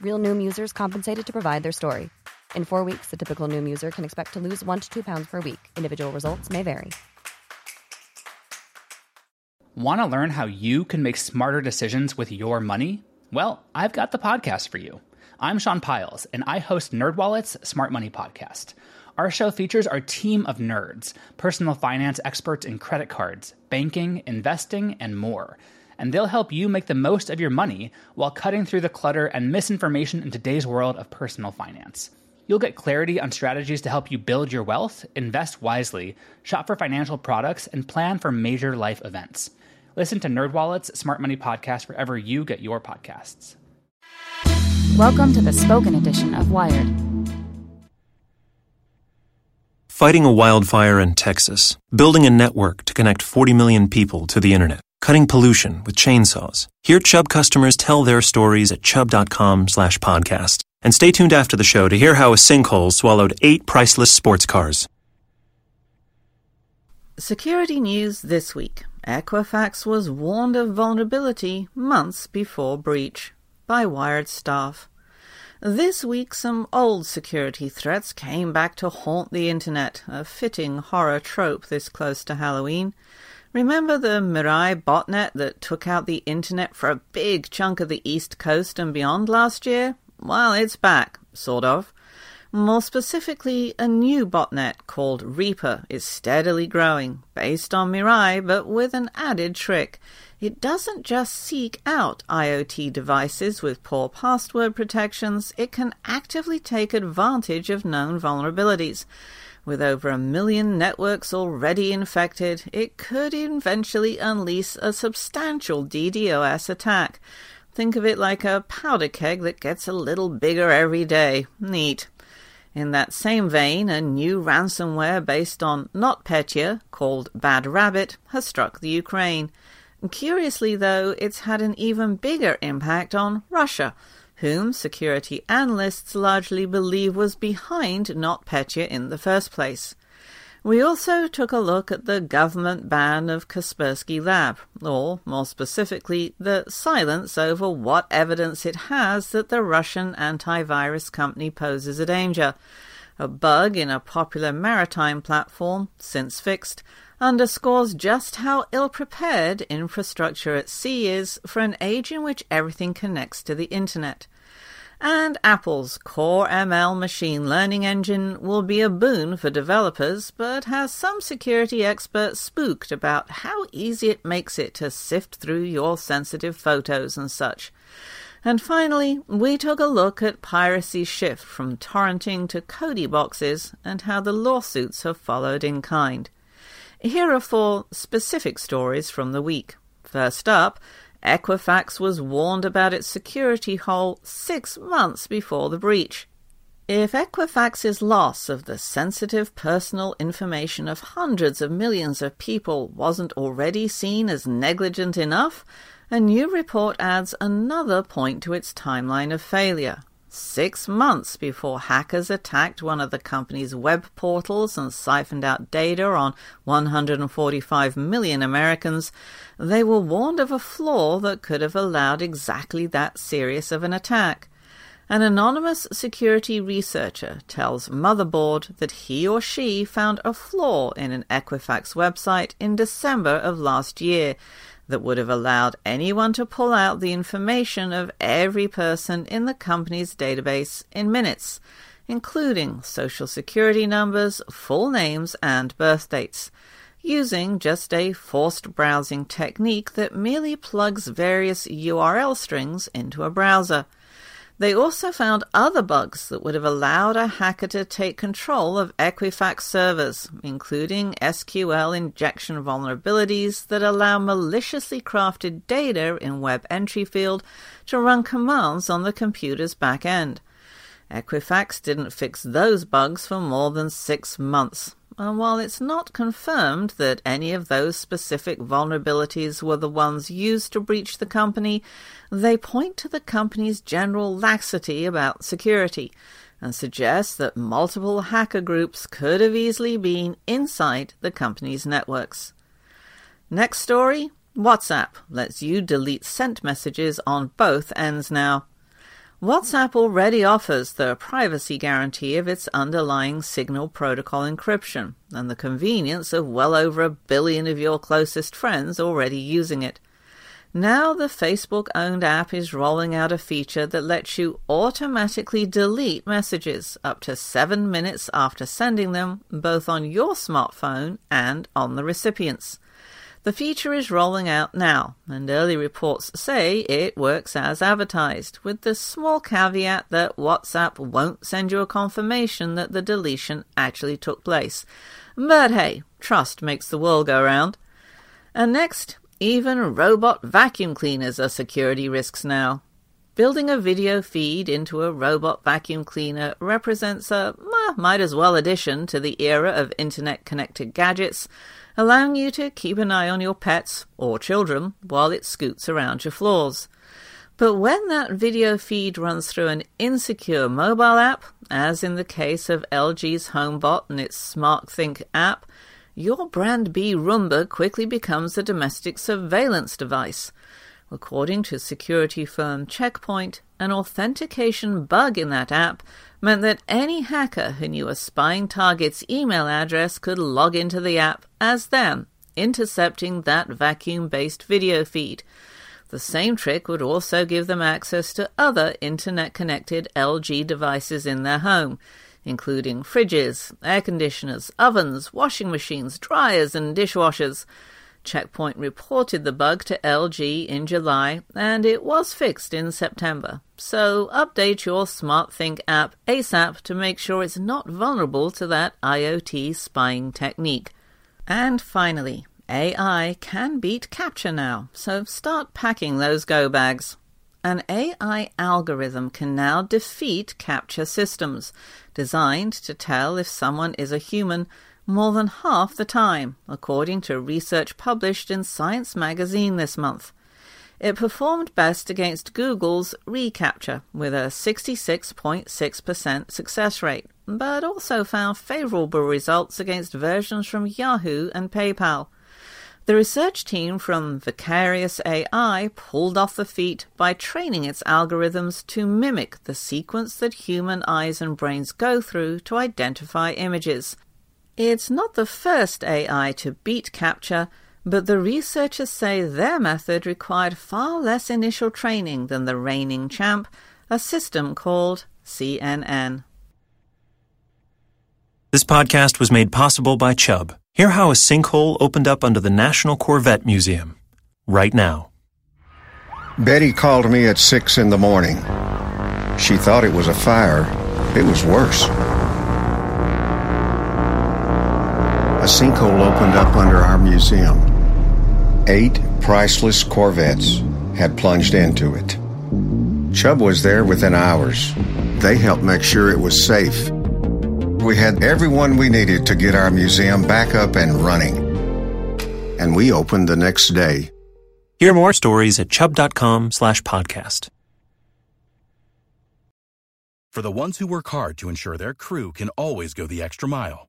Real Noom users compensated to provide their story. In four weeks, the typical Noom user can expect to lose one to two pounds per week. Individual results may vary. Want to learn how you can make smarter decisions with your money? Well, I've got the podcast for you. I'm Sean Pyles, and I host NerdWallet's Smart Money Podcast. Our show features our team of nerds, personal finance experts in credit cards, banking, investing, and more. And they'll help you make the most of your money while cutting through the clutter and misinformation in today's world of personal finance. You'll get clarity on strategies to help you build your wealth, invest wisely, shop for financial products, and plan for major life events. Listen to NerdWallet's Smart Money Podcast wherever you get your podcasts. Welcome to the spoken edition of Wired. Fighting a wildfire in Texas, building a network to connect 40 million people to the internet, cutting pollution with chainsaws. Hear Chubb customers tell their stories at chubb.com slash podcast. And stay tuned after the show to hear how a sinkhole swallowed eight priceless sports cars. Security news this week. Equifax was warned of vulnerability months before breach by Wired staff. This week, some old security threats came back to haunt the internet, a fitting horror trope this close to Halloween. Remember the Mirai botnet that took out the internet for a big chunk of the East Coast and beyond last year? Well, it's back, sort of. More specifically, a new botnet called Reaper is steadily growing, based on Mirai, but with an added trick. It doesn't just seek out IoT devices with poor password protections, it can actively take advantage of known vulnerabilities. With over a million networks already infected, it could eventually unleash a substantial DDoS attack. Think of it like a powder keg that gets a little bigger every day. Neat. In that same vein, a new ransomware based on NotPetya, called Bad Rabbit, has struck the Ukraine. Curiously, though, it's had an even bigger impact on Russia, whom security analysts largely believe was behind NotPetya in the first place. We also took a look at the government ban of Kaspersky Lab, or more specifically, the silence over what evidence it has that the Russian antivirus company poses a danger. A bug in a popular maritime platform, since fixed, underscores just how ill prepared infrastructure at sea is for an age in which everything connects to the internet and Apple's Core ML machine learning engine will be a boon for developers, but has some security experts spooked about how easy it makes it to sift through your sensitive photos and such. And finally, we took a look at piracy's shift from torrenting to Kodi boxes and how the lawsuits have followed in kind. Here are four specific stories from the week. First up, Equifax was warned about its security hole six months before the breach. If Equifax's loss of the sensitive personal information of hundreds of millions of people wasn't already seen as negligent enough, a new report adds another point to its timeline of failure six months before hackers attacked one of the company's web portals and siphoned out data on 145 million Americans, they were warned of a flaw that could have allowed exactly that serious of an attack. An anonymous security researcher tells Motherboard that he or she found a flaw in an Equifax website in December of last year that would have allowed anyone to pull out the information of every person in the company's database in minutes. including social security numbers, full names, and birth dates, using just a forced browsing technique that merely plugs various URL strings into a browser. They also found other bugs that would have allowed a hacker to take control of Equifax servers, including SQL injection vulnerabilities that allow maliciously crafted data in web entry field to run commands on the computer's back end. Equifax didn't fix those bugs for more than six months. And while it's not confirmed that any of those specific vulnerabilities were the ones used to breach the company, they point to the company's general laxity about security and suggest that multiple hacker groups could have easily been inside the company's networks. Next story WhatsApp lets you delete sent messages on both ends now. WhatsApp already offers the privacy guarantee of its underlying signal protocol encryption and the convenience of well over a billion of your closest friends already using it. Now the Facebook owned app is rolling out a feature that lets you automatically delete messages up to seven minutes after sending them, both on your smartphone and on the recipient's. The feature is rolling out now, and early reports say it works as advertised, with the small caveat that WhatsApp won't send you a confirmation that the deletion actually took place. But hey, trust makes the world go round. And next, even robot vacuum cleaners are security risks now. Building a video feed into a robot vacuum cleaner represents a well, might as well addition to the era of internet connected gadgets allowing you to keep an eye on your pets or children while it scoots around your floors. But when that video feed runs through an insecure mobile app, as in the case of LG's HomeBot and its SmartThinQ app, your brand B Roomba quickly becomes a domestic surveillance device. According to security firm Checkpoint, an authentication bug in that app meant that any hacker who knew a spying target's email address could log into the app as them, intercepting that vacuum based video feed. The same trick would also give them access to other internet connected LG devices in their home, including fridges, air conditioners, ovens, washing machines, dryers, and dishwashers. Checkpoint reported the bug to LG in July, and it was fixed in September. So update your SmartThinQ app ASAP to make sure it's not vulnerable to that IoT spying technique. And finally, AI can beat CAPTCHA now, so start packing those go bags. An AI algorithm can now defeat CAPTCHA systems, designed to tell if someone is a human more than half the time, according to research published in Science magazine this month. It performed best against Google's reCAPTCHA with a 66.6% success rate, but also found favorable results against versions from Yahoo and PayPal. The research team from Vicarious AI pulled off the feat by training its algorithms to mimic the sequence that human eyes and brains go through to identify images, it's not the first AI to beat CAPTCHA, but the researchers say their method required far less initial training than the reigning champ, a system called CNN. This podcast was made possible by Chubb. Hear how a sinkhole opened up under the National Corvette Museum. Right now. Betty called me at six in the morning. She thought it was a fire. It was worse. Sinkhole opened up under our museum. Eight priceless Corvettes had plunged into it. Chubb was there within hours. They helped make sure it was safe. We had everyone we needed to get our museum back up and running. And we opened the next day. Hear more stories at chubb.com slash podcast. For the ones who work hard to ensure their crew can always go the extra mile